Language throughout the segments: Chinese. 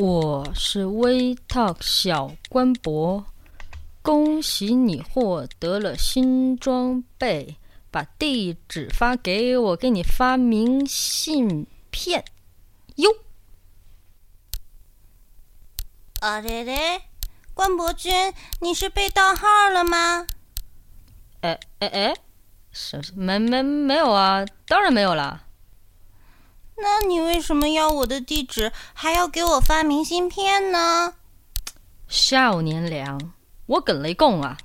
我是微 talk 小官博，恭喜你获得了新装备，把地址发给我，给你发明信片。哟，啊嘞嘞，关博君，你是被盗号了吗？哎哎哎，是没没没有啊，当然没有啦。那你为什么要我的地址，还要给我发明信片呢？少年良，我跟雷共啊，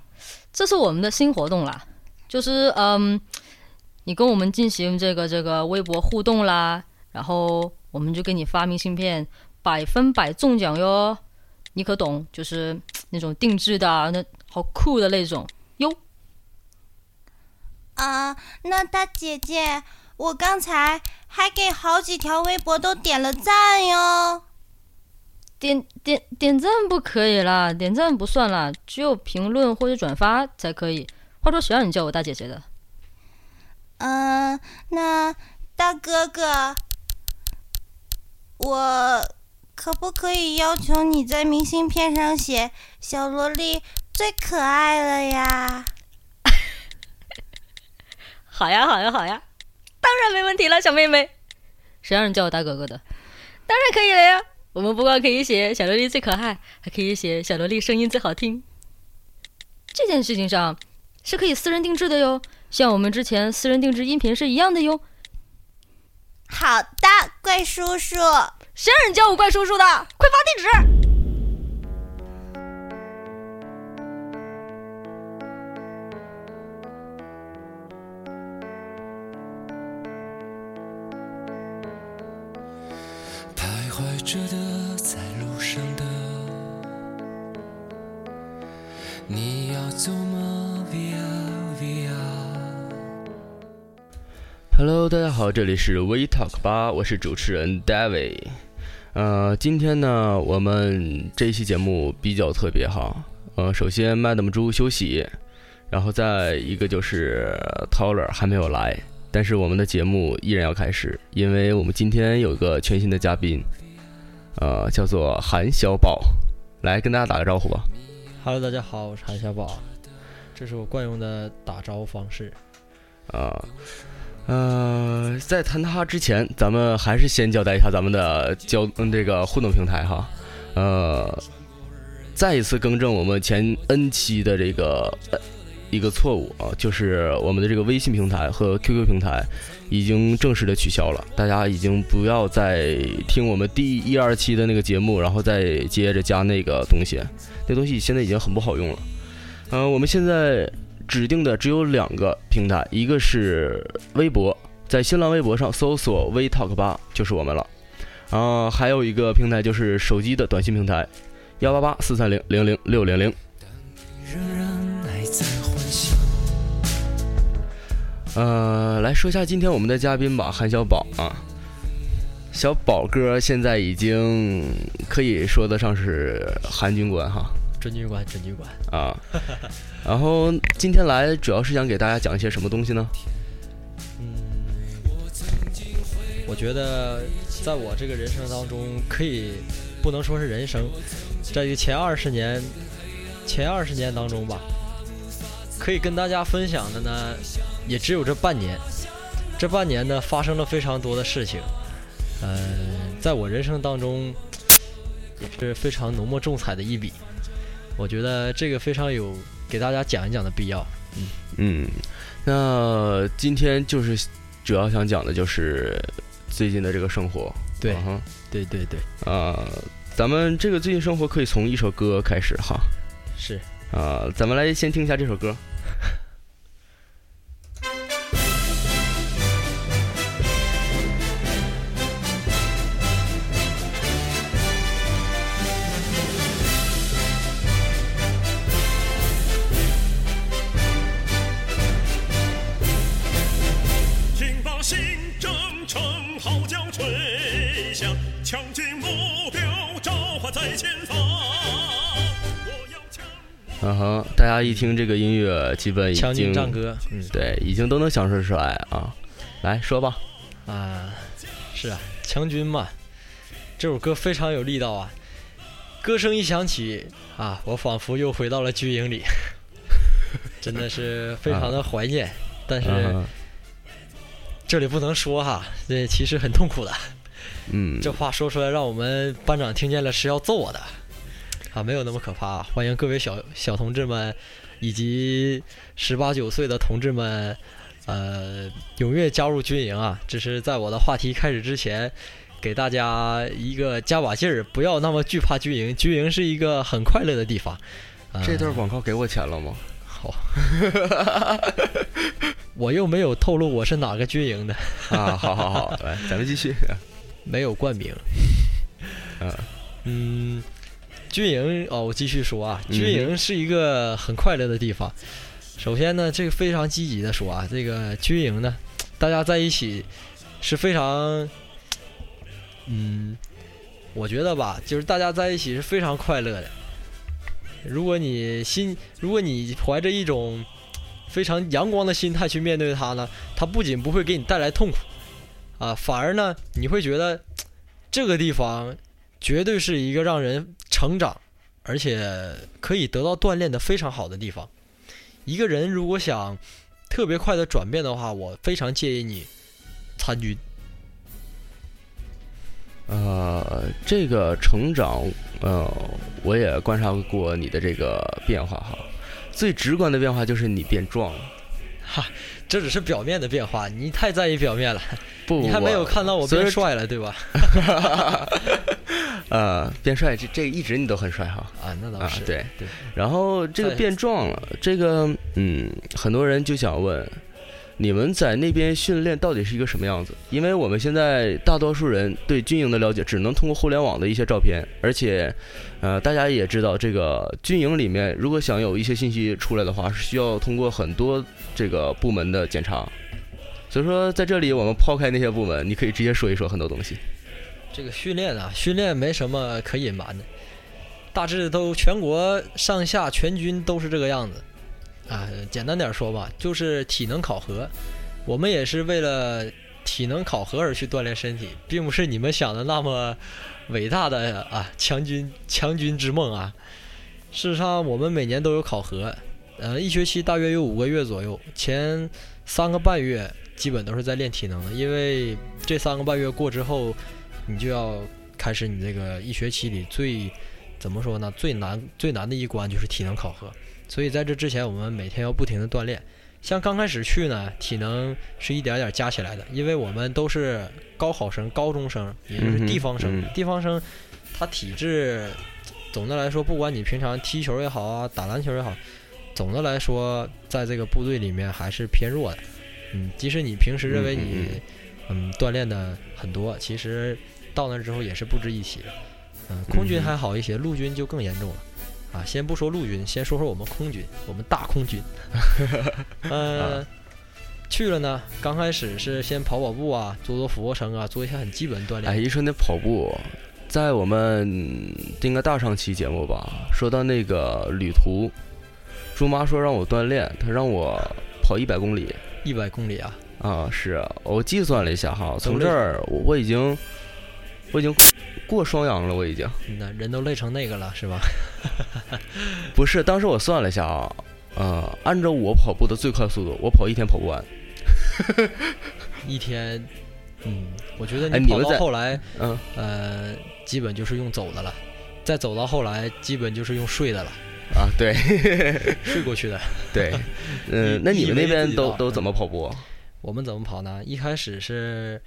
这是我们的新活动啦，就是嗯，你跟我们进行这个这个微博互动啦，然后我们就给你发明信片，百分百中奖哟，你可懂？就是那种定制的，那好酷的那种哟。啊，那大姐姐。我刚才还给好几条微博都点了赞哟，点点点赞不可以啦，点赞不算啦，只有评论或者转发才可以。话说谁让你叫我大姐姐的？嗯，那大哥哥，我可不可以要求你在明信片上写“小萝莉最可爱了呀”？好呀，好呀，好呀。当然没问题了，小妹妹。谁让你叫我大哥哥的？当然可以了呀。我们不光可以写小萝莉最可爱，还可以写小萝莉声音最好听。这件事情上是可以私人定制的哟，像我们之前私人定制音频是一样的哟。好的，怪叔叔。谁让你叫我怪叔叔的？快发地址！着的在路上的你要走吗 via via hello 大家好这里是 we talk 吧我是主持人 david 呃今天呢我们这一期节目比较特别哈。呃首先 madam 猪休息然后再一个就是 taller 还没有来但是我们的节目依然要开始因为我们今天有一个全新的嘉宾呃，叫做韩小宝，来跟大家打个招呼吧。Hello，大家好，我是韩小宝，这是我惯用的打招呼方式。啊，呃，在谈他之前，咱们还是先交代一下咱们的交嗯这个互动平台哈。呃，再一次更正我们前 N 期的这个。一个错误啊，就是我们的这个微信平台和 QQ 平台已经正式的取消了，大家已经不要再听我们第一二期的那个节目，然后再接着加那个东西，那东西现在已经很不好用了。嗯，我们现在指定的只有两个平台，一个是微博，在新浪微博上搜索 “We Talk 吧”就是我们了，啊，还有一个平台就是手机的短信平台，幺八八四三零零零六零零。呃，来说一下今天我们的嘉宾吧，韩小宝啊，小宝哥现在已经可以说得上是韩军官哈，准军官，准军官啊。然后今天来主要是想给大家讲一些什么东西呢？嗯，我觉得在我这个人生当中，可以不能说是人生，在于前二十年，前二十年当中吧。可以跟大家分享的呢，也只有这半年。这半年呢，发生了非常多的事情。呃，在我人生当中，也是非常浓墨重彩的一笔。我觉得这个非常有给大家讲一讲的必要。嗯嗯，那今天就是主要想讲的就是最近的这个生活。对，对对对。啊，咱们这个最近生活可以从一首歌开始哈。是。啊，咱们来先听一下这首歌。一听这个音乐，基本已经唱歌，嗯，对，已经都能享受出来啊。来说吧，啊，是啊，强军嘛，这首歌非常有力道啊。歌声一响起啊，我仿佛又回到了军营里，真的是非常的怀念。但是啊这里不能说哈，这其实很痛苦的。嗯，这话说出来，让我们班长听见了是要揍我的啊，没有那么可怕、啊。欢迎各位小小同志们以及十八九岁的同志们，呃，踊跃加入军营啊！这是在我的话题开始之前，给大家一个加把劲儿，不要那么惧怕军营，军营是一个很快乐的地方。呃这段广告给我钱了吗？好，我又没有透露我是哪个军营的，啊，好好好，来，咱们继续。没有冠名。嗯嗯，军营哦，我继续说啊，嗯军营是一个很快乐的地方。首先呢，这个非常积极的说啊，这个军营呢，大家在一起是非常，嗯，我觉得吧，就是大家在一起是非常快乐的。如果你心，如果你怀着一种非常阳光的心态去面对它呢，它不仅不会给你带来痛苦，啊，反而呢，你会觉得这个地方绝对是一个让人成长，而且可以得到锻炼的非常好的地方。一个人如果想特别快的转变的话，我非常建议你参军。呃，这个成长，呃，我也观察过你的这个变化哈。最直观的变化就是你变壮了。这只是表面的变化，你太在意表面了，不，你还没有看到我变帅了，对吧？呃，变帅，这这一直你都很帅哈。啊，那倒是，，啊对对。然后这个变壮了，这个嗯，很多人就想问，你们在那边训练到底是一个什么样子？因为我们现在大多数人对军营的了解只能通过互联网的一些照片，而且，呃，大家也知道，这个军营里面如果想有一些信息出来的话，是需要通过很多这个部门的检查。所以说，在这里我们抛开那些部门，你可以直接说一说很多东西。这个训练啊，训练没什么可隐瞒的，大致都全国上下全军都是这个样子。啊，简单点说吧，就是体能考核。我们也是为了体能考核而去锻炼身体，并不是你们想的那么伟大的啊强军强军之梦啊。事实上，我们每年都有考核，呃，一学期大约有五个月左右，前三个半月基本都是在练体能的，因为这三个半月过之后，你就要开始你这个一学期里最怎么说呢？最难最难的一关就是体能考核。所以在这之前，我们每天要不停的锻炼。像刚开始去呢，体能是一点点加起来的，因为我们都是高考生、高中生，也就是地方生。嗯嗯地方生他体质总的来说，不管你平常踢球也好啊，打篮球也好，总的来说，在这个部队里面还是偏弱的。嗯，即使你平时认为你嗯锻炼的很多，其实到那之后也是不值一提的。嗯，空军还好一些，陆军就更严重了。啊，先不说陆军，先说说我们空军，我们大空军。呃，去了呢，刚开始是先跑跑步啊，做做俯卧撑啊，做一下很基本的锻炼。哎，一说那跑步，在我们应该大上期节目吧，说到那个旅途，猪妈说让我锻炼，她让我跑一百公里一百公里啊，啊，是啊我计算了一下哈，从这儿我我已经我已经过双阳了，我已经。那人都累成那个了，是吧？不是，当时我算了一下啊，呃，按照我跑步的最快速度，我跑一天跑不完，一天，嗯，我觉得哎你跑你们在到后来，嗯，呃，基本就是用走的了，再走到后来，基本就是用睡的了，啊，对。睡过去的。对，嗯、以那你们那边都都怎么跑步？我们怎么跑呢？一开始是，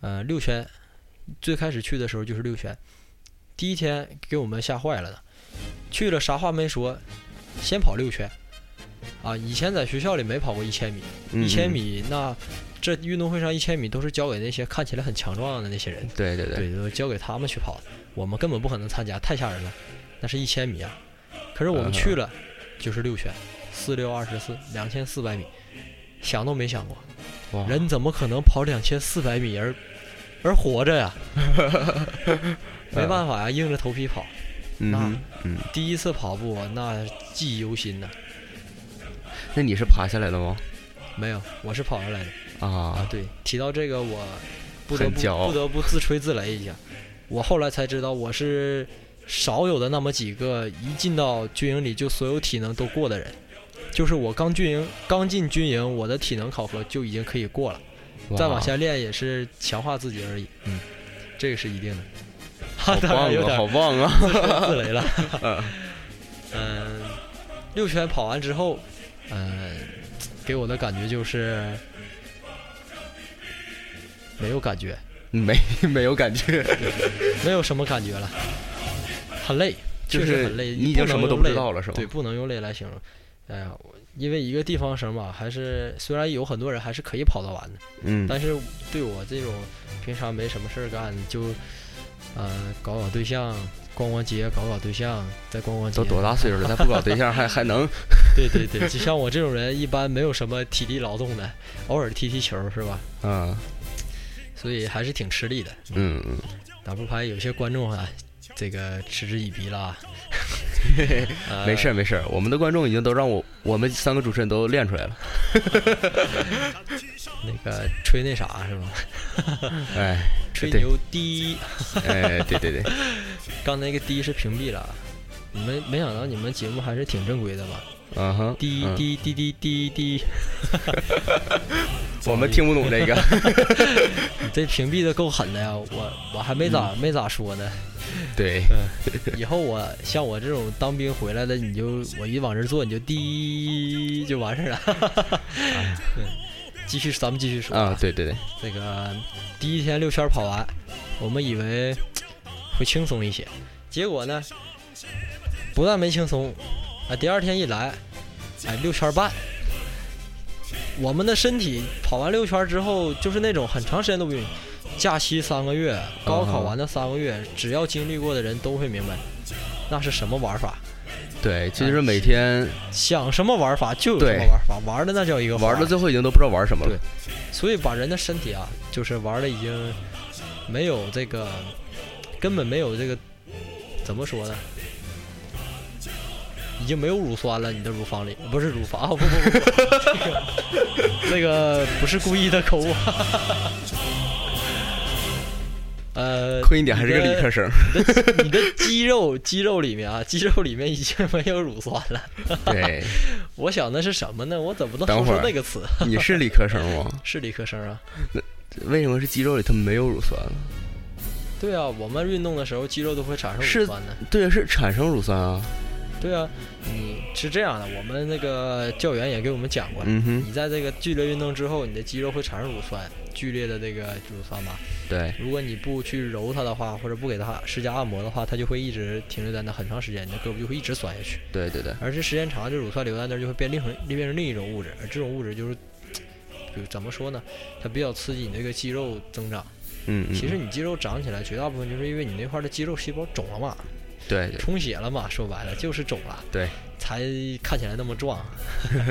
呃，六圈，最开始去的时候就是六圈，第一天给我们吓坏了的，去了啥话没说，先跑六圈，啊，以前在学校里没跑过一千米，一千嗯，米那这运动会上一千米都是交给那些看起来很强壮的那些人，对对对，对，都交给他们去跑的，我们根本不可能参加，太吓人了，那是一千米啊，可是我们嗯去了，就是六圈，四六二十四，两千四百米，想都没想过。人怎么可能跑两千四百米而而活着呀？没办法呀，硬着头皮跑。那嗯哼嗯，第一次跑步那记忆犹新呐。那你是爬下来的吗？没有，我是跑上来的啊。啊，对，提到这个我不得不不得不自吹自擂一下。我后来才知道我是少有的那么几个一进到军营里就所有体能都过的人。就是我刚军营刚进军营，我的体能考核就已经可以过了，再往下练也是强化自己而已。嗯，这个是一定的。好 棒啊，好棒啊！自吹自擂了。嗯，六圈跑完之后，嗯，给我的感觉就是没有感觉，没没有感觉，没有什么感觉了，很累，就是确实很累。你已经能什么都知道了，是吧？对，不能用累来形容。哎呀，我因为一个地方生嘛，还是虽然有很多人还是可以跑得完的，嗯，但是对我这种平常没什么事儿干，就呃搞搞对象，逛逛街，搞搞对象，再逛逛街。都多大岁数了，再不搞对象 还还能？对对对，就像我这种人，一般没有什么体力劳动的，偶尔踢踢球是吧？嗯所以还是挺吃力的。嗯嗯，打不牌有些观众啊，这个嗤之以鼻了 没事儿没事儿，我们的观众已经都让我我们三个主持人都练出来了。那个吹那啥是吗？哎 吹牛低，哎，对对对，刚才那个低是屏蔽了啊。你们没想到你们节目还是挺正规的吧？嗯哼，滴嗯滴滴滴滴滴，我们听不懂这个。你 这屏蔽的够狠的呀！我我还没咋没咋说呢。对，以后我像我这种当兵回来的，你就我一往这坐，你就滴就完事儿了。对，继续咱们继续说啊，对对对，这个第一天六圈跑完，我们以为会轻松一些，结果呢，不但没轻松，啊，第二天一来，哎，六圈半，我们的身体跑完六圈之后，就是那种很长时间都不用。假期三个月，高考完的三个月，只要经历过的人都会明白，那是什么玩法。对，其实每天想什么玩法就有什么玩法，玩的那叫一个玩到最后已经都不知道玩什么了。对所以把人的身体啊，就是玩的已经没有这个，根本没有这个，怎么说呢？已经没有乳酸了，你的乳房里不是乳房啊，不不不不，这个不是故意的口误。呃，亏一点还是个理科生。你的你的肌肉肌肉里面啊，肌肉里面已经没有乳酸了。对，我想的是什么呢？我怎么能说出那个词？你是理科生吗？是理科生啊。为什么是肌肉里它没有乳酸了？对啊，我们运动的时候肌肉都会产生乳酸的。对，是产生乳酸啊。对啊，你是这样的，我们那个教员也给我们讲过，你在这个剧烈运动之后，你的肌肉会产生乳酸，剧烈的这个乳酸吧。对，如果你不去揉它的话，或者不给它施加按摩的话，它就会一直停留在那很长时间，你的胳膊就会一直酸下去。对对对，而这时间长，这乳酸留在那儿就会变另成变成另一种物质，而这种物质就是，就怎么说呢？它比较刺激你这个肌肉增长。嗯嗯，其实你肌肉长起来，绝大部分就是因为你那块儿的肌肉细胞肿了嘛，对对。充血了嘛，说白了就是肿了，对，才看起来那么壮。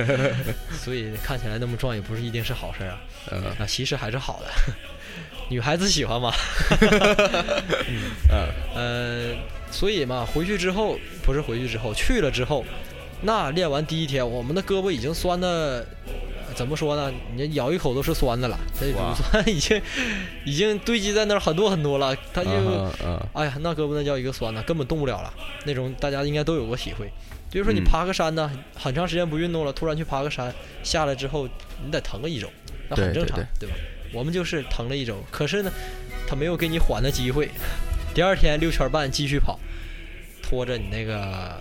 所以看起来那么壮也不是一定是好事儿啊，嗯。啊，其实还是好的。女孩子喜欢嘛，嗯。呃，所以嘛，回去之后不是回去之后，去了之后，那练完第一天，我们的胳膊已经酸的，怎么说呢？你咬一口都是酸的了，这乳酸已经已经堆积在那儿很多很多了，它就。哎呀，那胳膊那叫一个酸呐，根本动不了了。那种大家应该都有过体会，比如说你嗯爬个山呢，很长时间不运动了，突然去爬个山，下来之后你得疼个一周，那很对正常，对吧？我们就是疼了一周，可是呢，他没有给你缓的机会。第二天六圈半继续跑，拖着你那个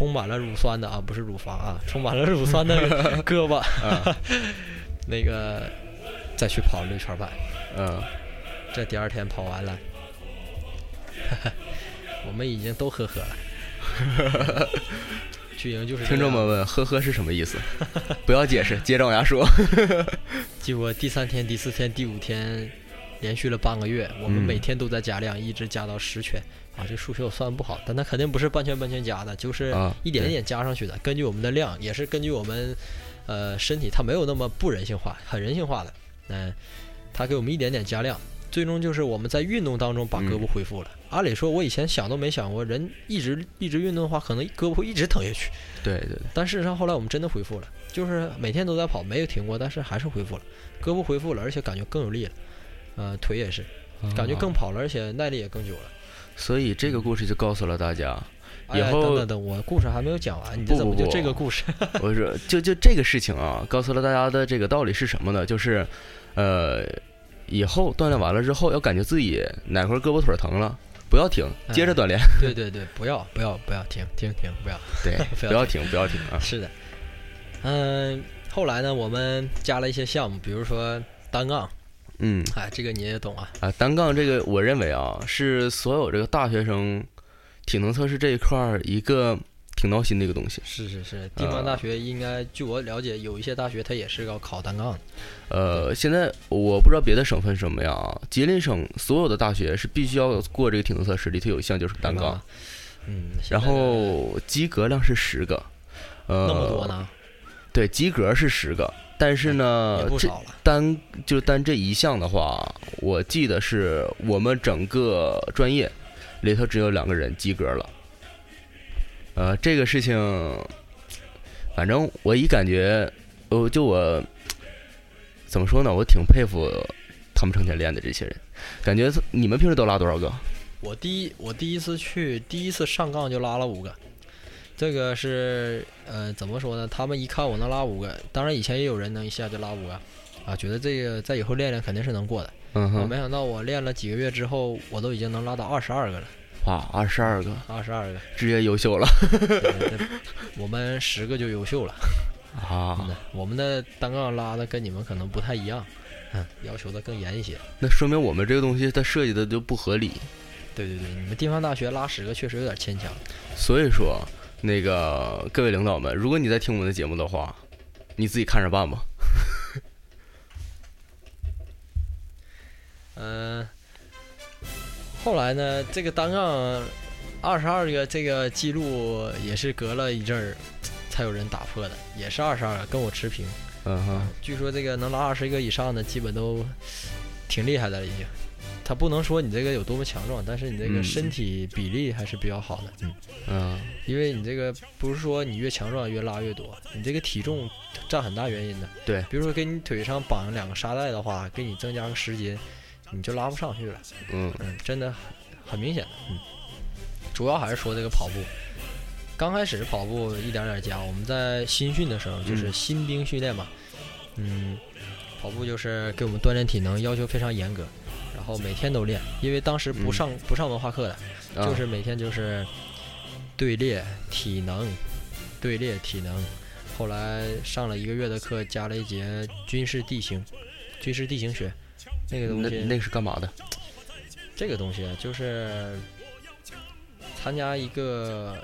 充满了乳酸的啊，不是乳房啊，充满了乳酸的 胳膊，嗯 那个再去跑六圈半。嗯，这第二天跑完了，我们已经都呵呵了。军营就是听众们问，呵呵是什么意思？不要解释，接着往下说。结果第三天、第四天、第五天，连续了半个月，我们嗯每天都在加量，一直加到十圈。啊，这数学我算不好，但它肯定不是半圈半圈加的，就是一点一点加上去的。根据我们的量，也是根据我们呃身体，它没有那么不人性化，很人性化的。嗯、它给我们一点点加量，最终就是我们在运动当中把胳膊恢复了。按理说，我以前想都没想过，人一直一直运动的话，可能胳膊会一直疼下去。对对对，但事实上后来我们真的恢复了，就是每天都在跑，没有停过，但是还是恢复了，胳膊恢复了，而且感觉更有力了，呃，腿也是，感觉更跑了，而且耐力也更久了。所以这个故事就告诉了大家，以后等等等，我故事还没有讲完，你这怎么就这个故事？我说就就这个事情啊，告诉了大家的这个道理是什么呢？就是，呃，以后锻炼完了之后，要感觉自己哪块胳膊腿疼了，不要停，接着锻炼。对对对，不要不要不要停停停，不要。对，不要停，不要停啊！是的，嗯，后来呢，我们加了一些项目，比如说单杠，嗯哎，这个你也懂啊。啊，单杠这个，我认为啊，是所有这个大学生体能测试这一块儿一个挺闹心的一个东西。是是是，地方大学应该，据我了解，有一些大学它也是要考单杠的。呃，现在我不知道别的省份什么样啊，吉林省所有的大学是必须要过这个体能测试，里头有一项就是单杠，嗯，然后及格量是十个，呃，那么多呢，对，及格是十个，但是呢这。单就单这一项的话，我记得是我们整个专业里头只有两个人及格了。呃，这个事情，反正我一感觉，呃，就我怎么说呢，我挺佩服他们成天练的这些人。感觉你们平时都拉多少个？我第一我第一次去，第一次上杠就拉了五个。这个是呃怎么说呢？他们一看我能拉五个，当然以前也有人能一下就拉五个，啊，觉得这个在以后练练肯定是能过的。嗯哼，我没想到我练了几个月之后，我都已经能拉到二十二个了，哇，二十二个，二十二个。直接优秀了 我们十个就优秀了。真啊！的，我们的单杠拉的跟你们可能不太一样，嗯，要求的更严一些。那说明我们这个东西它设计的就不合理。对对对，你们地方大学拉十个确实有点牵强。所以说，那个各位领导们，如果你在听我们的节目的话，你自己看着办吧。嗯、后来呢，这个单杠二十二个这个记录也是隔了一阵儿才有人打破的，也是二十二个，跟我持平。嗯哼，据说这个能拉二十个以上的，基本都挺厉害的了已经。他不能说你这个有多么强壮，但是你这个嗯身体比例还是比较好的。嗯。嗯因为你这个不是说你越强壮越拉越多，你这个体重占很大原因的。对比如说给你腿上绑两个沙袋的话，给你增加个十斤，你就拉不上去了。嗯嗯，真的很明显的。嗯，主要还是说这个跑步。刚开始跑步一点点加，我们在新训的时候就是嗯新兵训练嘛，嗯，跑步就是给我们锻炼体能，要求非常严格，然后每天都练，因为当时不嗯上、不上文化课的，啊就是每天就是队列体能，队列体能。后来上了一个月的课，加了一节军事地形，军事地形学，那个东西，那那个是干嘛的？这个东西啊就是参加一个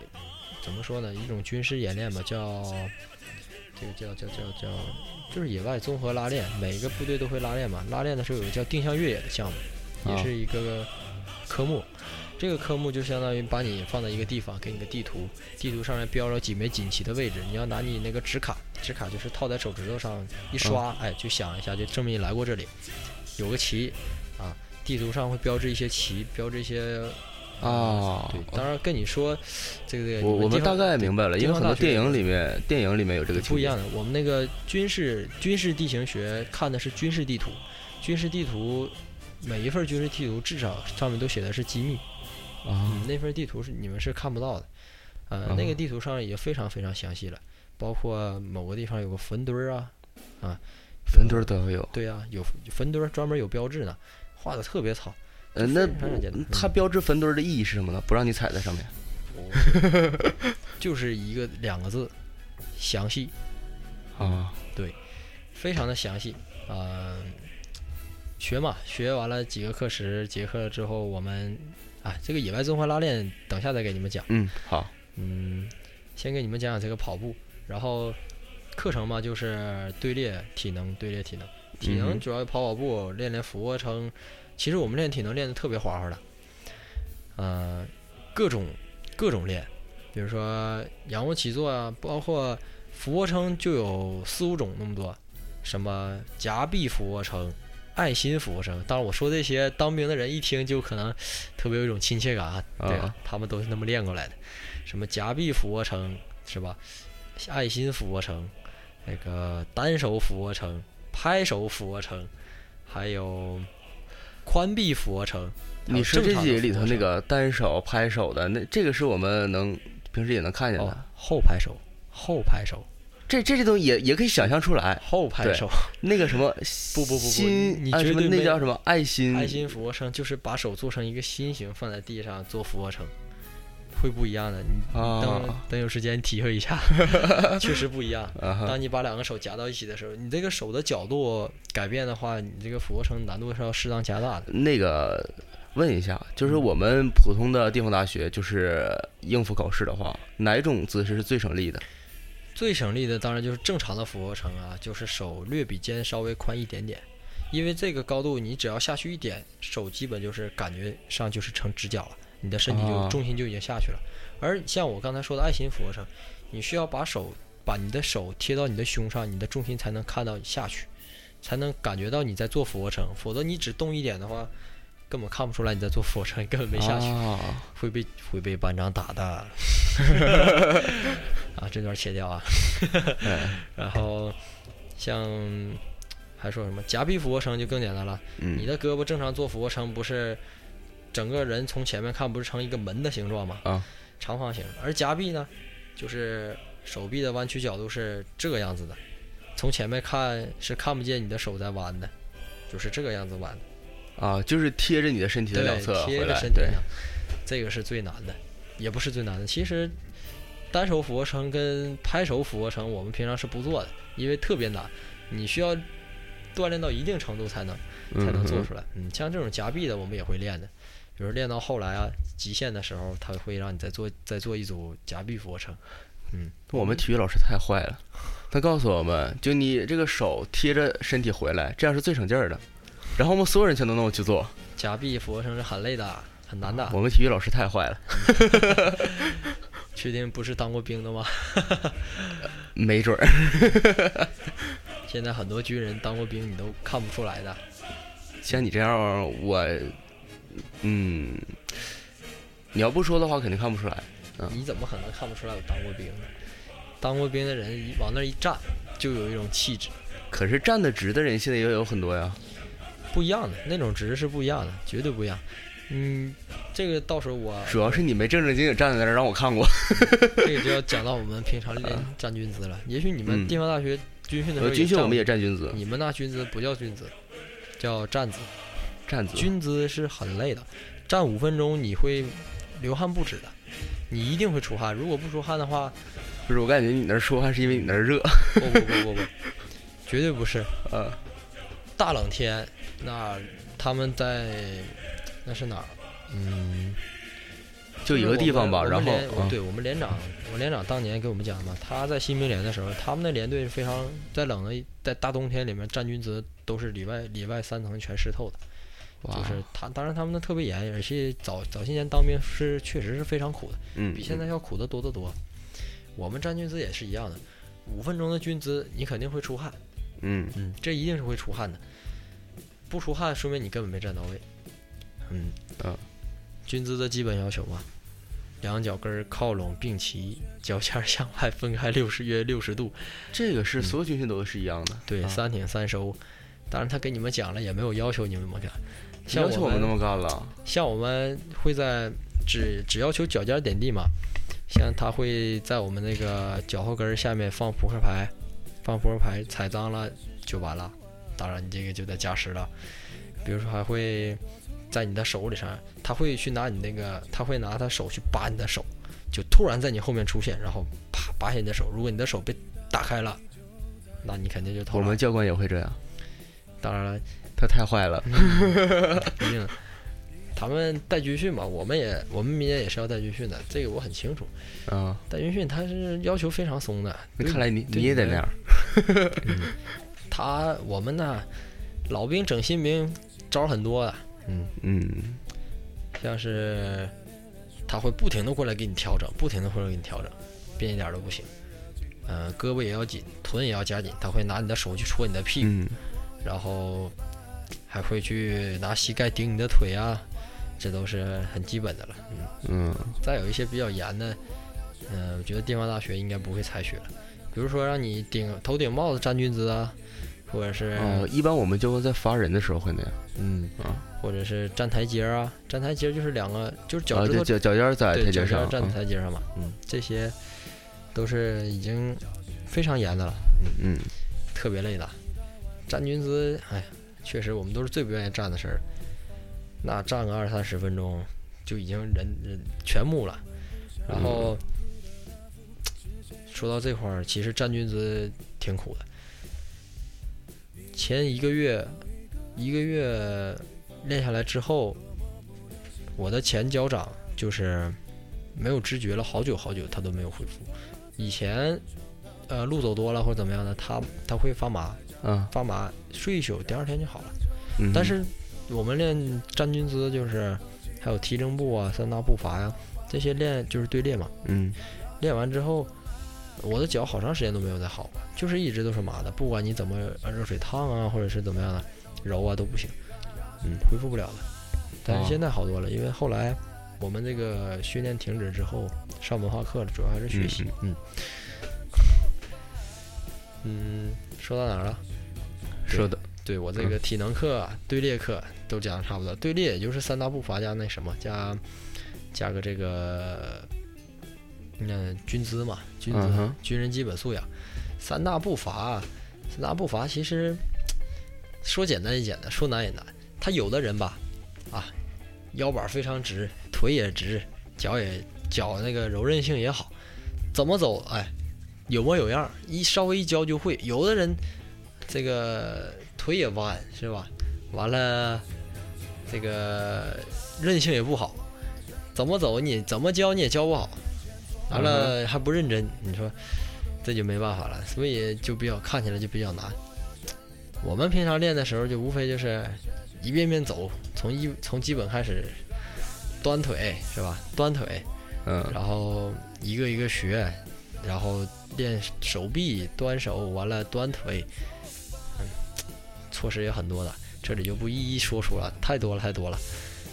怎么说呢，一种军事演练吧，叫这个叫叫叫叫，就是野外综合拉练，每个部队都会拉练嘛。拉练的时候有个叫定向越野的项目，也啊是一个科目。这个科目就相当于把你放在一个地方，给你个地图，地图上面标了几枚锦旗的位置，你要拿你那个纸卡，纸卡就是套在手指头上一刷，哎，就想一下，就证明你来过这里，有个旗啊，地图上会标志一些旗，标志一些啊对，当然跟你说这个这个我我们大概明白了，因为很多电影里面电影里面有这个情节不一样的。我们那个军事军事地形学看的是军事地图，军事地图每一份军事地图至少上面都写的是机密，啊嗯，那份地图是你们是看不到的。呃，那个地图上已经非常非常详细了，包括某个地方有个坟堆儿啊，啊，坟堆儿都有。对呀、有坟堆儿专门有标志呢，画的特别糙。呃，那它标志坟堆儿的意义是什么呢？不让你踩在上面。就是一个两个字，详细，啊，对非常的详细。呃，学嘛，学完了几个课时结课之后，我们啊，这个野外综合拉练，等下再给你们讲。嗯，好，嗯，先给你们讲讲这个跑步，然后课程嘛，就是队列体能，队列体能，体能主要跑跑步，练练俯卧撑。其实我们练体能练的特别花花的，呃，各种各种练，比如说仰卧起坐啊，包括俯卧撑就有四五种那么多，什么夹臂俯卧撑。爱心俯卧撑，当然我说这些，当兵的人一听就可能特别有一种亲切感啊，对啊啊，他们都是那么练过来的。什么夹臂俯卧撑是吧？爱心俯卧撑，那个单手俯卧撑、拍手俯卧撑，还有宽臂俯卧撑。你说这几里头那个单手拍手的，那这个是我们能平时也能看见的。哦，后拍手，后拍手，这这些东西也也可以想象出来。后拍手，那个什么不不不不心，你啊什么绝对没那叫什么爱心？爱心俯卧撑就是把手做成一个心形放在地上做俯卧撑，会不一样的。你啊等等有时间体会一下，确实不一样。啊当你把两个手夹到一起的时候，你这个手的角度改变的话，你这个俯卧撑难度是要适当加大的。那个问一下，就是我们普通的地方大学，就是应付考试的话，哪种姿势是最省力的？最省力的当然就是正常的俯卧撑啊，就是手略比肩稍微宽一点点，因为这个高度你只要下去一点，手基本就是感觉上就是成直角了，你的身体就哦重心就已经下去了。而像我刚才说的爱心俯卧撑，你需要把手把你的手贴到你的胸上，你的重心才能看到下去，才能感觉到你在做俯卧撑，否则你只动一点的话。根本看不出来你在做俯卧撑，你根本没下去。啊 会被会被班长打的。啊，这段切掉啊。哎 然后像还说什么夹臂俯卧撑就更简单了，嗯你的胳膊正常做俯卧撑不是整个人从前面看不是成一个门的形状吗？啊，长方形，而夹臂呢，就是手臂的弯曲角度是这个样子的，从前面看是看不见你的手在弯的，就是这个样子弯的。啊，就是贴着你的身体的两侧对，贴着身体上，这个是最难的，也不是最难的。其实单手俯卧撑跟拍手俯卧撑，我们平常是不做的，因为特别难，你需要锻炼到一定程度才能才能做嗯出来。嗯，像这种夹臂的，我们也会练的。比如练到后来啊，极限的时候，他会让你再做再做一组夹臂俯卧撑。嗯，我们体育老师太坏了，他告诉我们，就你这个手贴着身体回来，这样是最省劲儿的。然后我们所有人全都那么去做，夹臂俯卧撑是很累的，很难的。我们体育老师太坏了，确定不是当过兵的吗？没准儿。现在很多军人当过兵，你都看不出来的。像你这样，我，嗯，你要不说的话，肯定看不出来。你怎么可能看不出来我当过兵呢？当过兵的人一往那儿一站，就有一种气质，可是站得直的人现在也有很多呀。不一样的那种直是不一样的，绝对不一样。嗯，这个到时候我主要是你没正正经经站在那儿让我看过。这个就要讲到我们平常练站军姿了。也许你们嗯地方大学军训的时候呃，军训我们也站站军姿，，你们那军姿不叫军姿，叫站姿。站姿。军姿是很累的，站五分钟你会流汗不止的，你一定会出汗。如果不出汗的话，不是，我感觉你那儿出汗是因为你那儿热。不不不不不，绝对不是。呃，大冷天，那他们在那是哪儿？嗯，就一个地方吧，然后对我们连长，我连长当年给我们讲嘛，他在新兵连的时候，他们那连队非常在冷的在大冬天里面站军姿都是里外里外三层全湿透的，哇就是他当然他们的特别严，而且早早些年当兵是确实是非常苦的，嗯，比现在要苦得多得多。我们站军姿也是一样的，五分钟的军姿你肯定会出汗，嗯嗯，这一定是会出汗的，不出汗说明你根本没站到位。嗯啊军姿的基本要求嘛，两脚跟靠拢并齐，脚尖向外分开六十约六十度，这个是所有军训都是一样的。嗯对，啊三挺三收。当然他给你们讲了，也没有要求你们怎么干。像要求我我们那么干了。像我们会在只只要求脚尖点地嘛，像他会在我们那个脚后跟下面放扑克牌，放扑克牌踩脏了就完了，当然你这个就得加时了。比如说还会在你的手里上，他会去拿你那个，他会拿他手去拔你的手，就突然在你后面出现，然后啪拔下你的手。如果你的手被打开了，那你肯定就投了。我们教官也会这样，当然了，他太坏了。一定，他们带军训嘛，我们也我们明年也是要带军训的，这个我很清楚。啊，带军训他是要求非常松的，那看来你你也得那样。他我们呢，老兵整新兵招很多的，嗯，嗯，像是他会不停的过来给你调整，不停的过来给你调整，变一点都不行。呃，胳膊也要紧，臀也要夹紧，他会拿你的手去戳你的屁股，嗯，然后还会去拿膝盖顶你的腿啊，这都是很基本的了。嗯，嗯，再有一些比较严的，嗯、我觉得地方大学应该不会采取了，比如说让你顶头顶帽子站军姿啊，或者是、哦，一般我们就会在罚人的时候会那样。嗯啊，或者是站台阶啊，站台阶就是两个就是脚啊，趾头对，脚脚尖在台阶上，站嗯台阶上嘛，嗯，这些都是已经非常严的了，嗯，特别累的。站军姿，哎，确实我们都是最不愿意站的事儿。那站个二三十分钟就已经人人全木了。然后、说到这块儿，其实站军姿挺苦的。前一个月，一个月练下来之后，我的前脚掌就是没有知觉了好久好久，它都没有恢复。以前，呃，路走多了或者怎么样的，它它会发麻，啊，发麻，睡一宿，第二天就好了。嗯但是我们练站军姿，就是还有提正步啊、三大步伐呀、这些练就是队列嘛。嗯练完之后，我的脚好长时间都没有再好了，就是一直都是麻的，不管你怎么呃热水烫啊，或者是怎么样的揉啊都不行，嗯，恢复不了了。但哦是现在好多了，因为后来我们这个训练停止之后，上文化课了，主要还是学习。嗯嗯，说到哪儿了？说的，对我这个体能课、啊、队列课都讲的差不多，队列也就是三大步伐加那什么加加个这个嗯军姿嘛，军姿、嗯军人基本素养，三大步伐，三大步伐其实说简单也简单，说难也难。他有的人吧，啊，腰板非常直，腿也直，脚也脚那个柔韧性也好，怎么走哎有模有样，一稍微一教就会。有的人这个腿也弯是吧？完了，这个韧性也不好，怎么走你怎么教你也教不好，完了还不认真，你说这就没办法了，所以就比较看起来就比较难。我们平常练的时候就无非就是一遍遍走，从一从基本开始端腿是吧？端腿，嗯然后一个一个学，然后练手臂、端手，完了端腿，嗯，措施也很多的，这里就不一一说出了，太多了，太多了。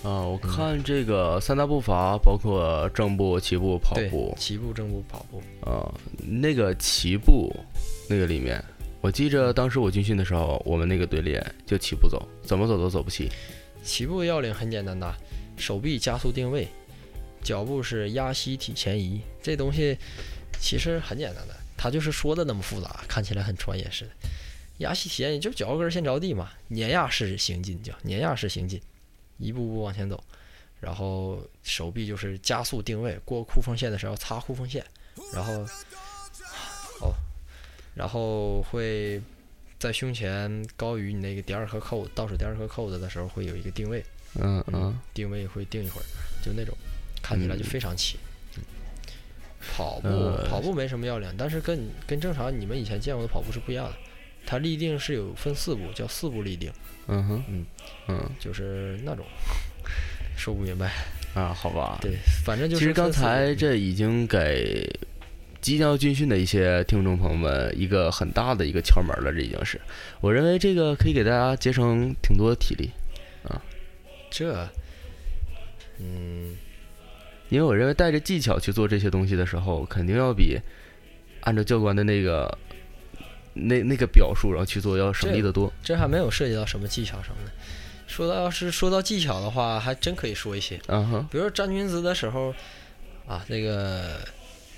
啊，我看这个三大步伐包括正步、齐步、跑步，齐步、正步、跑步，啊，那个齐步那个里面，我记着当时我军训的时候，我们那个队列就齐步走，怎么走都走不齐。齐步要领很简单的，手臂加速定位，脚步是压膝体前移，这东西其实很简单的，他就是说的那么复杂，看起来很专业似的。压膝体前移就脚后跟先着地嘛，碾压式行进叫碾压式行进，一步步往前走，然后手臂就是加速定位，过裤缝线的时候擦裤缝线，然后哦，然后会在胸前高于你那个第二颗扣倒数第二颗扣子的时候会有一个定位，嗯嗯，定位会定一会儿，就那种看起来就非常齐。嗯跑步、呃跑步没什么要领，但是跟跟正常你们以前见过的跑步是不一样的。它立定是有分四步，叫四步立定，嗯哼，嗯嗯就是那种 说不明白。啊，好吧。对，反正就是其实刚才这已经给即将要军训的一些听众朋友们一个很大的一个窍门了，这已经是。我认为这个可以给大家节省挺多的体力啊，这，嗯，因为我认为带着技巧去做这些东西的时候，肯定要比按照教官的那个那那个表述然后去做要省力的多。这还没有涉及到什么技巧什么的。说到要是说到技巧的话，还真可以说一些。嗯哼，比如说站军姿的时候，啊，这个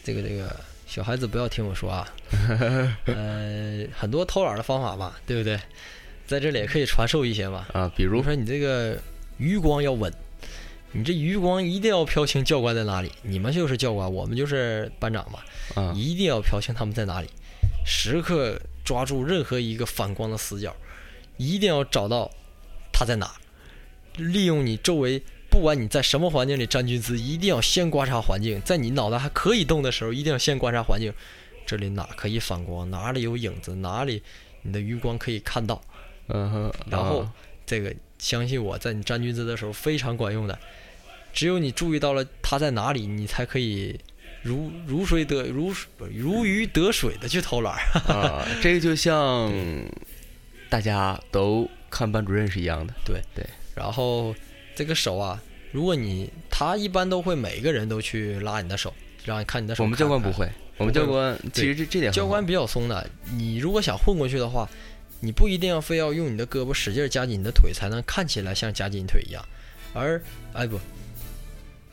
这个这个小孩子不要听我说啊，呃，很多偷懒的方法吧，对不对？在这里也可以传授一些嘛。啊，比如说你这个余光要稳，你这余光一定要瞟清教官在哪里。你们就是教官，我们就是班长嘛，啊，一定要瞟清他们在哪里，时刻抓住任何一个反光的死角，一定要找到他在哪。利用你周围，不管你在什么环境里站军姿，一定要先观察环境，在你脑袋还可以动的时候，一定要先观察环境，这里哪可以反光，哪里有影子，哪里你的余光可以看到。嗯哼，然后啊这个相信我在你站军姿的时候非常管用的，只有你注意到了他在哪里，你才可以如如水得如如鱼得水的去偷懒儿。啊，这个就像大家都看班主任是一样的。对对然后这个手啊，如果你他一般都会每个人都去拉你的手，让你看你的手我。们教官不会，我们教官其实这这点教官比较松的，你如果想混过去的话，你不一定要非要用你的胳膊使劲夹紧你的腿才能看起来像夹紧腿一样，而哎不，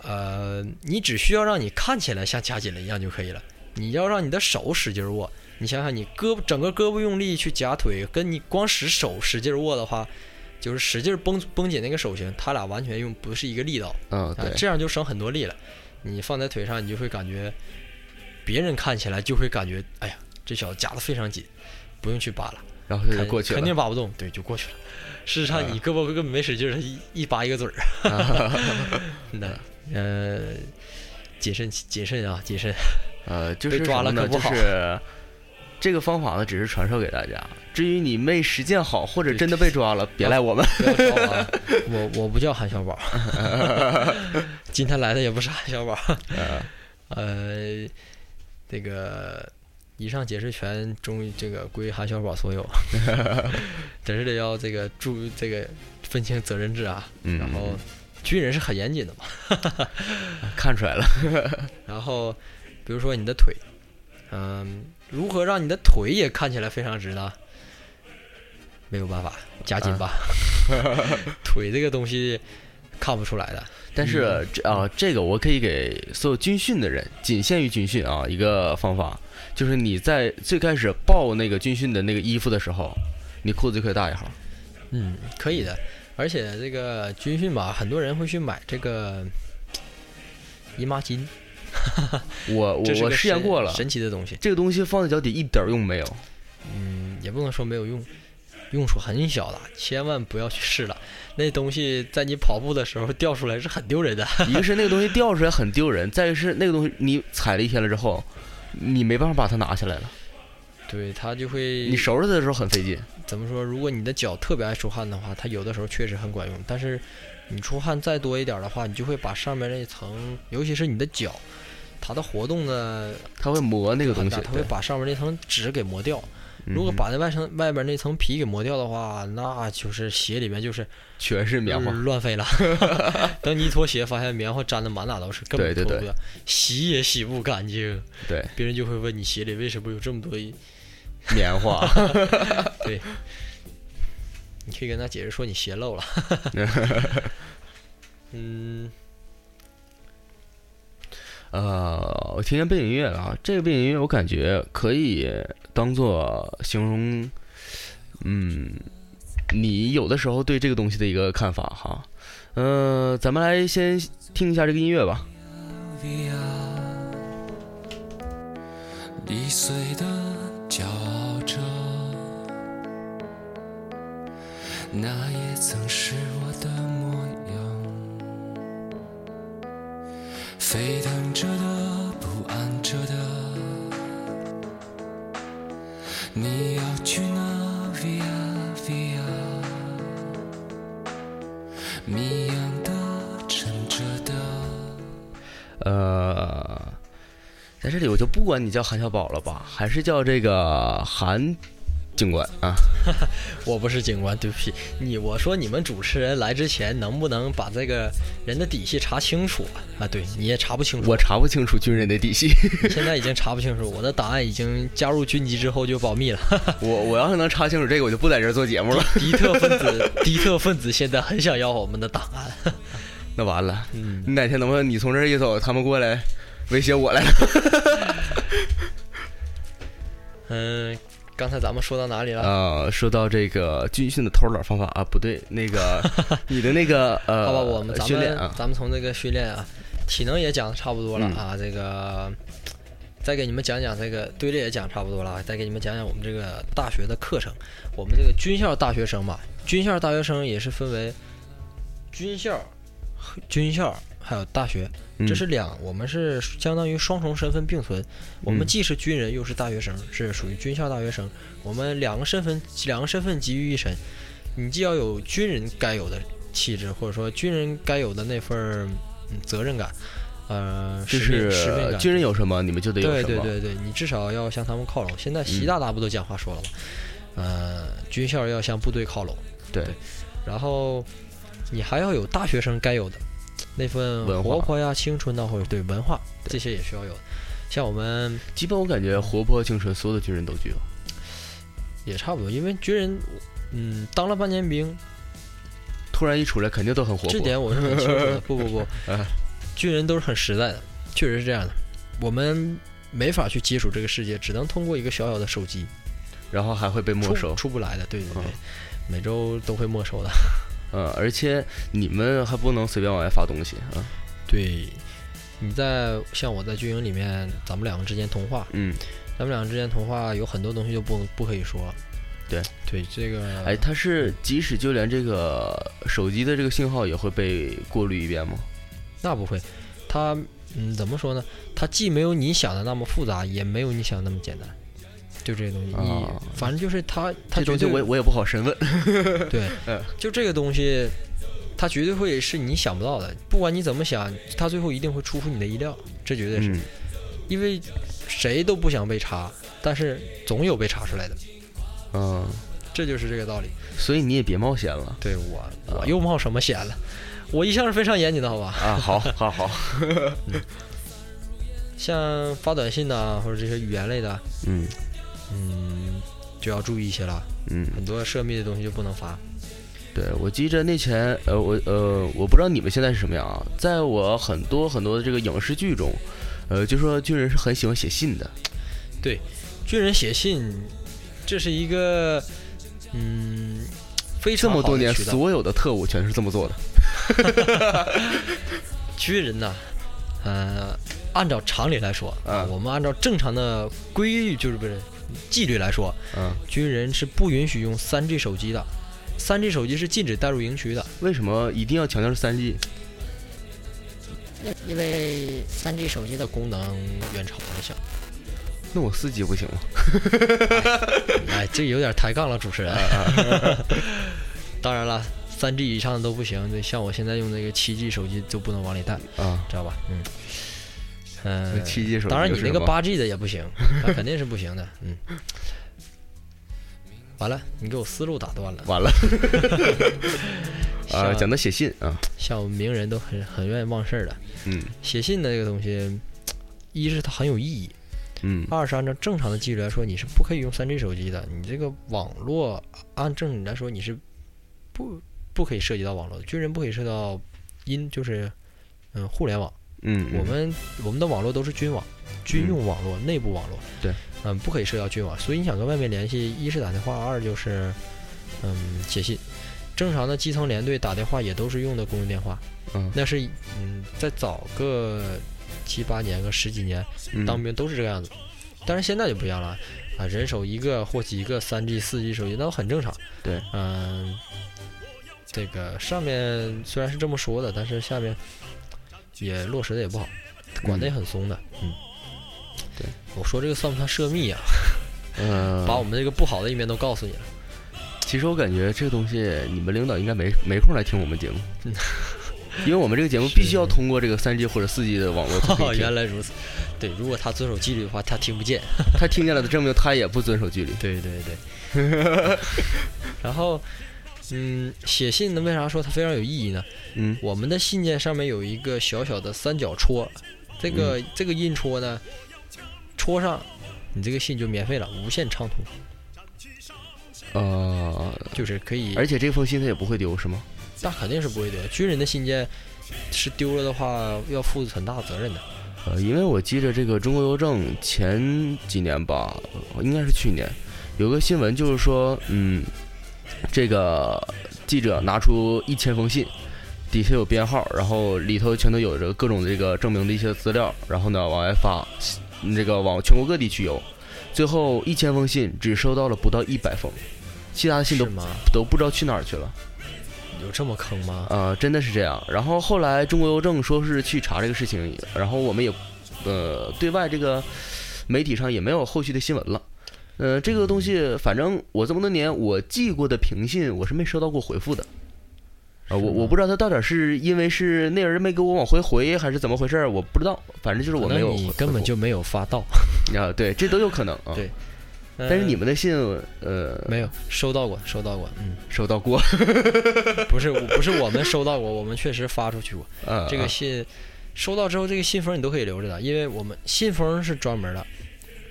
呃，你只需要让你看起来像夹紧了一样就可以了。你要让你的手使劲握，你想想，你胳膊整个胳膊用力去夹腿，跟你光使手使劲握的话，就是使劲绷绷紧那个手型，它俩完全用不是一个力道。嗯，啊对，，这样就省很多力了。你放在腿上，你就会感觉，别人看起来就会感觉，哎呀，这小子夹得非常紧，不用去扒了，然后就过去了，肯定扒不动，对，就过去了。事实上，啊你胳膊根本没使劲儿，一一扒一个嘴儿。那呃，谨慎谨慎啊，谨慎。呃，就是抓了可不好就是这个方法呢，只是传授给大家。至于你没实践好，或者真的被抓了，别赖我们。我啊，我我不叫韩小宝，今天来的也不是韩小宝。呃，这个以上解释权终于这个归韩小宝所有，真是得要这个注这个分清责任制啊。嗯，然后军人是很严谨的嘛。看出来了，然后比如说你的腿，嗯，如何让你的腿也看起来非常直呢？没有办法，夹紧吧。腿这个东西看不出来的。但是这啊，这个我可以给所有军训的人，仅限于军训啊，一个方法，就是你在最开始报那个军训的那个衣服的时候，你裤子就可以大一号。嗯，可以的。而且这个军训吧，很多人会去买这个姨妈巾，我我 我这是个神试验过了，神奇的东西。这个东西放在脚底一点用没有。嗯，也不能说没有用，用处很小的，千万不要去试了。那东西在你跑步的时候掉出来是很丢人的。一个是 那个东西掉出来很丢人，再一个是那个东西你踩了一天了之后，你没办法把它拿下来了，对，它就会你收拾它的时候很费劲。怎么说？如果你的脚特别爱出汗的话，它有的时候确实很管用。但是你出汗再多一点的话，你就会把上面那层，尤其是你的脚，它的活动呢它会磨那个东西，它会把上面那层纸给磨掉。如果嗯把那外层外边那层皮给磨掉的话，那就是鞋里面就是全是棉花呃，乱飞了。等你一脱鞋，发现棉花粘的满哪都是，根本脱不掉，洗也洗不干净。对别人就会问你鞋里为什么有这么多一？棉花。对，你可以跟他解释说你鞋漏了。嗯，呃，我听见背景音乐了啊，这个背景音乐我感觉可以当做形容，嗯，你有的时候对这个东西的一个看法哈。呃，咱们来先听一下这个音乐吧。易碎的骄傲那也曾是我的模样。沸腾着的，不安着的，你要去哪？Via Via，谜样的，沉着的。呃，在这里我就不管你叫韩小宝了吧，还是叫这个韩警官啊。我不是警官，对不起你。我说你们主持人来之前能不能把这个人的底细查清楚啊？啊，对，你也查不清楚。我查不清楚军人的底细，现在已经查不清楚，我的档案已经加入军籍之后就保密了。我我要是能查清楚这个，我就不在这儿做节目了。敌特分子，敌特分子现在很想要我们的档案。那完了，嗯，你哪天能不能你从这儿一走，他们过来威胁我来了？嗯，刚才咱们说到哪里了？呃，说到这个军训的偷懒方法啊，不对，那个 你的那个呃，好吧，我们咱们啊，咱们从这个训练啊，体能也讲的差不多了嗯啊，这个再给你们讲讲这个队列也讲差不多了啊，再给你们讲讲我们这个大学的课程。我们这个军校大学生嘛，军校大学生也是分为军校、军校还有大学，嗯这是两，我们是相当于双重身份并存。我们嗯既是军人又是大学生，是属于军校大学生。我们两个身份，两个身份集于一身。你既要有军人该有的气质，或者说军人该有的那份责任感，呃，就是。军人有什么，你们就得有对什么。对对对，你至少要向他们靠拢。现在习嗯大大不都讲话说了吗？呃，军校要向部队靠拢，对然后你还要有大学生该有的那份活泼呀、青春呐，或者对文化这些也需要有。像我们基本我感觉活泼青春，所有的军人都具有。也差不多，因为军人，嗯，当了半年兵，突然一出来肯定都很活泼。这点我是很清楚的。不不不 啊，军人都是很实在的，确实是这样的。我们没法去接触这个世界，只能通过一个小小的手机，然后还会被没出收。出不来的。对对对，嗯每周都会没收的。嗯，而且你们还不能随便往外发东西啊。对，你在像我在军营里面，咱们两个之间通话，嗯，咱们两个之间通话有很多东西就不不可以说。对对，这个哎，它是即使就连这个手机的这个信号也会被过滤一遍吗？那不会，它嗯怎么说呢？它既没有你想的那么复杂，也没有你想的那么简单。就这个东西，你啊反正就是他，他这东西绝对我我也不好深问。对 嗯，就这个东西，他绝对会是你想不到的。不管你怎么想，他最后一定会出乎你的意料，这绝对是。嗯因为谁都不想被查，但是总有被查出来的，嗯，这就是这个道理。所以你也别冒险了对我，我又冒什么险了？我一向是非常严谨的，好吧？啊！好，好，好，像发短信呐、或者这些语言类的，嗯嗯，就要注意一些了。嗯，很多涉密的东西就不能发。对，我记着那前呃，我呃，我不知道你们现在是什么样啊。在我很多很多的这个影视剧中，呃，就说军人是很喜欢写信的。对军人写信，这是一个嗯非这常么多年，所有的特务全是这么做的。军人呐，呃，按照常理来说，嗯我们按照正常的规律，就是不是纪律来说，嗯，军人是不允许用三 G 手机的。三 G 手机是禁止带入营区的，为什么一定要强调是三 G？因为三 G 手机的功能远超我想。那我四 G 不行吗？哎，这有点抬杠了，主持人。啊 当然了，三 G 以上的都不行，对像我现在用那个七 G 手机就不能往里带，啊，知道吧？嗯。嗯、七 G 手机当然，你那个八 G 的也不行，那肯定是不行的。嗯。完了，你给我思路打断了。完了 啊，像讲到写信啊，像我们名人都很很愿意忘事儿的。嗯写信的这个东西，一是它很有意义，嗯二是按照正常的纪律来说，你是不可以用三 G 手机的。你这个网络按正理来说，你是不不可以涉及到网络的。军人不可以涉及到音，就是嗯互联网。嗯，我们我们的网络都是军网，军用网络、内部网络。对，嗯，不可以涉及到军网。所以你想跟外面联系，一是打电话，二就是嗯写信。正常的基层连队打电话也都是用的公用电话，嗯那是嗯再早个七八年个十几年嗯当兵都是这个样子。但是现在就不一样了啊，人手一个或几个三 G、四 G 手机，那都很正常。对，嗯，这个上面虽然是这么说的，但是下面也落实的也不好，管的也很松的。嗯，对，我说这个算不算涉密啊、嗯，把我们这个不好的一面都告诉你了。其实我感觉这个东西，你们领导应该没没空来听我们节目，因为我们这个节目必须要通过这个三 G 或者四 G 的网络原来如此。对，如果他遵守纪律的话，他听不见。他听见了，证明他也不遵守纪律。对对对。然后，嗯，写信呢，为啥说它非常有意义呢？嗯我们的信件上面有一个小小的三角戳，这个、嗯这个印戳呢，戳上，你这个信就免费了，无限畅通，呃，就是可以，而且这封信它也不会丢，是吗？那肯定是不会丢。军人的信件是丢了的话，要负很大的责任的。呃，因为我记着这个中国邮政前几年吧，应该是去年，有个新闻就是说，嗯，这个记者拿出一千封信，底下有编号，然后里头全都有着各种这个证明的一些资料，然后呢往外发，嗯这个往全国各地去邮，最后一千封信只收到了不到一百封，其他的信都？都不知道去哪儿去了。有这么坑吗？呃，真的是这样。然后后来中国邮政说是去查这个事情，然后我们也，呃，对外这个媒体上也没有后续的新闻了。呃，这个东西反正我这么多年我寄过的平信，我是没收到过回复的。啊、我我不知道他到底是因为是那人没给我往回回，还是怎么回事儿，我不知道。反正就是我没有根本就没有发到。啊，对，这都有可能啊。对但是你们的信，呃，没有收到过，收到过，嗯，收到过，不是，不是我们收到过，我们确实发出去过。啊，这个信收到之后，这个信封你都可以留着的，因为我们信封是专门的，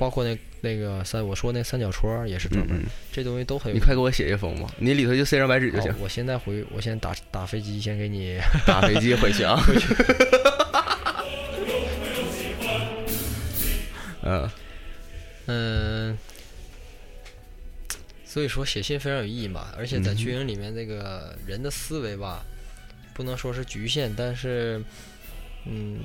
包括那那个三我说那三角戳也是专门，嗯嗯这东西都很有。你快给我写一封吧，你里头就塞张白纸就行。我现在回，我先打打飞机，先给你。打飞机回去啊。嗯 嗯，所以说写信非常有意义嘛，而且在军营里面，这个人的思维吧，不能说是局限，但是，嗯，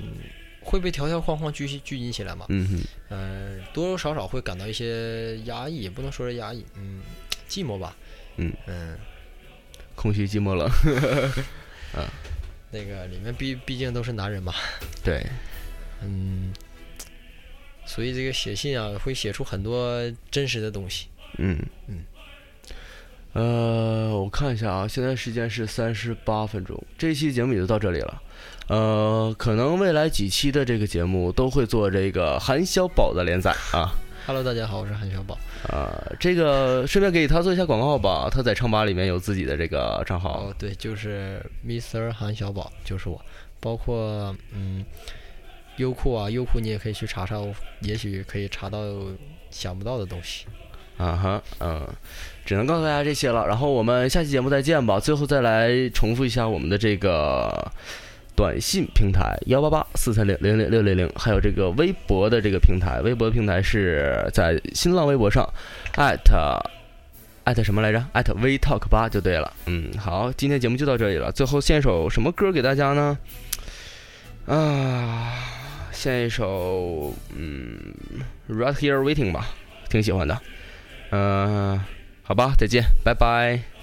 会被条条框框拘拘禁起来嘛。嗯哼，嗯、多多少少会感到一些压抑，也不能说是压抑，嗯，寂寞吧。嗯嗯，空虚寂寞冷。啊那个里面毕毕竟都是男人嘛，对，嗯，所以这个写信啊，会写出很多真实的东西。嗯嗯。呃，我看一下啊，现在时间是三十八分钟，这一期节目也就到这里了。呃，可能未来几期的这个节目都会做这个韩小宝的连载啊。Hello，大家好，我是韩小宝。啊，这个顺便给他做一下广告吧。他在唱吧里面有自己的这个账号哦，，对，就是 Mr. 韩小宝，就是我。包括嗯，优酷啊，优酷你也可以去查查，也许可以查到想不到的东西。啊哈，嗯，只能告诉大家这些了。然后我们下期节目再见吧。最后再来重复一下我们的这个短信平台幺八八四三零零零六零零，还有这个微博的这个平台，微博平台是在新浪微博上艾特艾特什么来着？艾特 V Talk 八就对了。嗯，好，今天节目就到这里了。最后献一首什么歌给大家呢？啊，献一首嗯，Right Here Waiting 吧，挺喜欢的。嗯、好吧，再见，拜拜。